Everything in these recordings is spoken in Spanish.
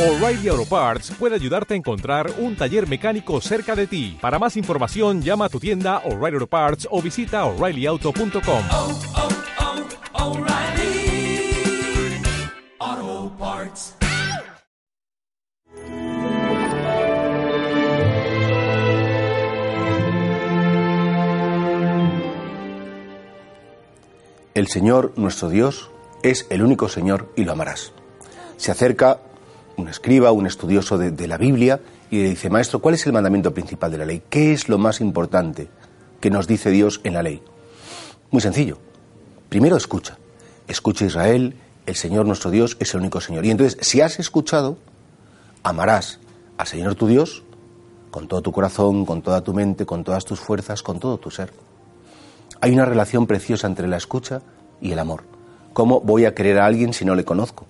O'Reilly Auto Parts puede ayudarte a encontrar un taller mecánico cerca de ti. Para más información, llama a tu tienda O'Reilly Auto Parts o visita oreillyauto.com. oh, oh, Parts. El Señor, nuestro Dios, es el único Señor y lo amarás. Se acerca un escriba, un estudioso de, la Biblia y le dice, Maestro, ¿cuál es el mandamiento principal de la ley? ¿Qué es lo más importante que nos dice Dios en la ley? Muy sencillo. Primero escucha. Escucha Israel, el Señor nuestro Dios es el único Señor. Y entonces, si has escuchado, amarás al Señor tu Dios con todo tu corazón, con toda tu mente, con todas tus fuerzas, con todo tu ser. Hay una relación preciosa entre la escucha y el amor. ¿Cómo voy a querer a alguien si no le conozco?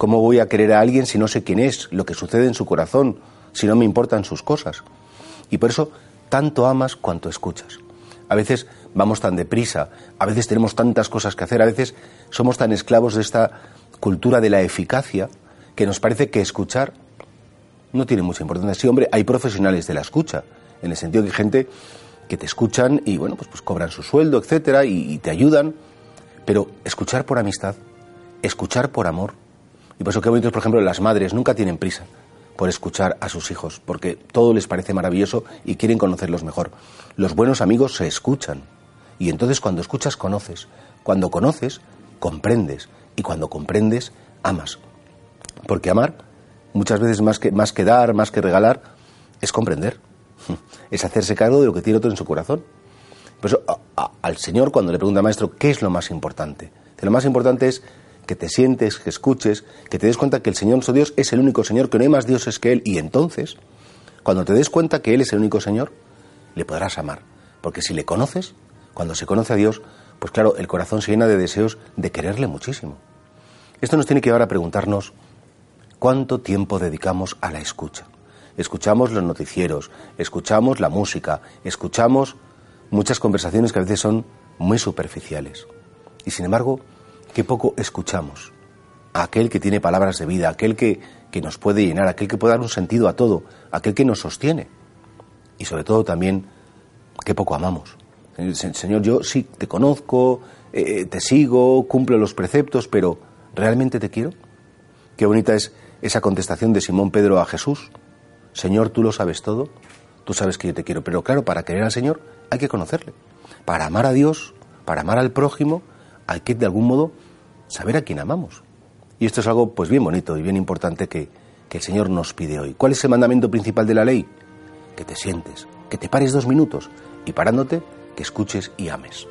¿Cómo voy a querer a alguien si no sé quién es, lo que sucede en su corazón, si no me importan sus cosas? Y por eso tanto amas cuanto escuchas. A veces vamos tan deprisa, a veces tenemos tantas cosas que hacer, a veces somos tan esclavos de esta cultura de la eficacia que nos parece que escuchar no tiene mucha importancia. Sí, hombre, hay profesionales de la escucha, en el sentido que hay gente que te escuchan y bueno, pues, pues cobran su sueldo, etcétera, y, y te ayudan. Pero escuchar por amistad, escuchar por amor. Y por eso qué bonito, por ejemplo, las madres nunca tienen prisa por escuchar a sus hijos, porque todo les parece maravilloso y quieren conocerlos mejor. Los buenos amigos se escuchan. Y entonces cuando escuchas, conoces. Cuando conoces, comprendes. Y cuando comprendes, amas. Porque amar, muchas veces más que, más que dar, más que regalar, es comprender. Es hacerse cargo de lo que tiene otro en su corazón. Por eso, al Señor, cuando le pregunta al maestro, ¿qué es lo más importante? Lo más importante es que te sientes, que escuches, que te des cuenta que el Señor nuestro Dios es el único Señor, que no hay más dioses que Él. Y entonces, cuando te des cuenta que Él es el único Señor, le podrás amar. Porque si le conoces, cuando se conoce a Dios, pues claro, el corazón se llena de deseos de quererle muchísimo. Esto nos tiene que llevar a preguntarnos cuánto tiempo dedicamos a la escucha. Escuchamos los noticieros, escuchamos la música, escuchamos muchas conversaciones que a veces son muy superficiales. Y sin embargo, qué poco escuchamos a aquel que tiene palabras de vida, aquel que, que nos puede llenar, aquel que puede dar un sentido a todo, aquel que nos sostiene. Y sobre todo también, qué poco amamos. Señor, yo sí te conozco, eh, te sigo, cumplo los preceptos, pero ¿realmente te quiero? Qué bonita es esa contestación de Simón Pedro a Jesús. Señor, tú lo sabes todo, tú sabes que yo te quiero. Pero claro, para querer al Señor hay que conocerle. Para amar a Dios, para amar al prójimo, hay que de algún modo saber a quién amamos. Y esto es algo pues bien bonito y bien importante que, que el Señor nos pide hoy. ¿Cuál es el mandamiento principal de la ley? Que te sientes, que te pares dos minutos y parándote, que escuches y ames.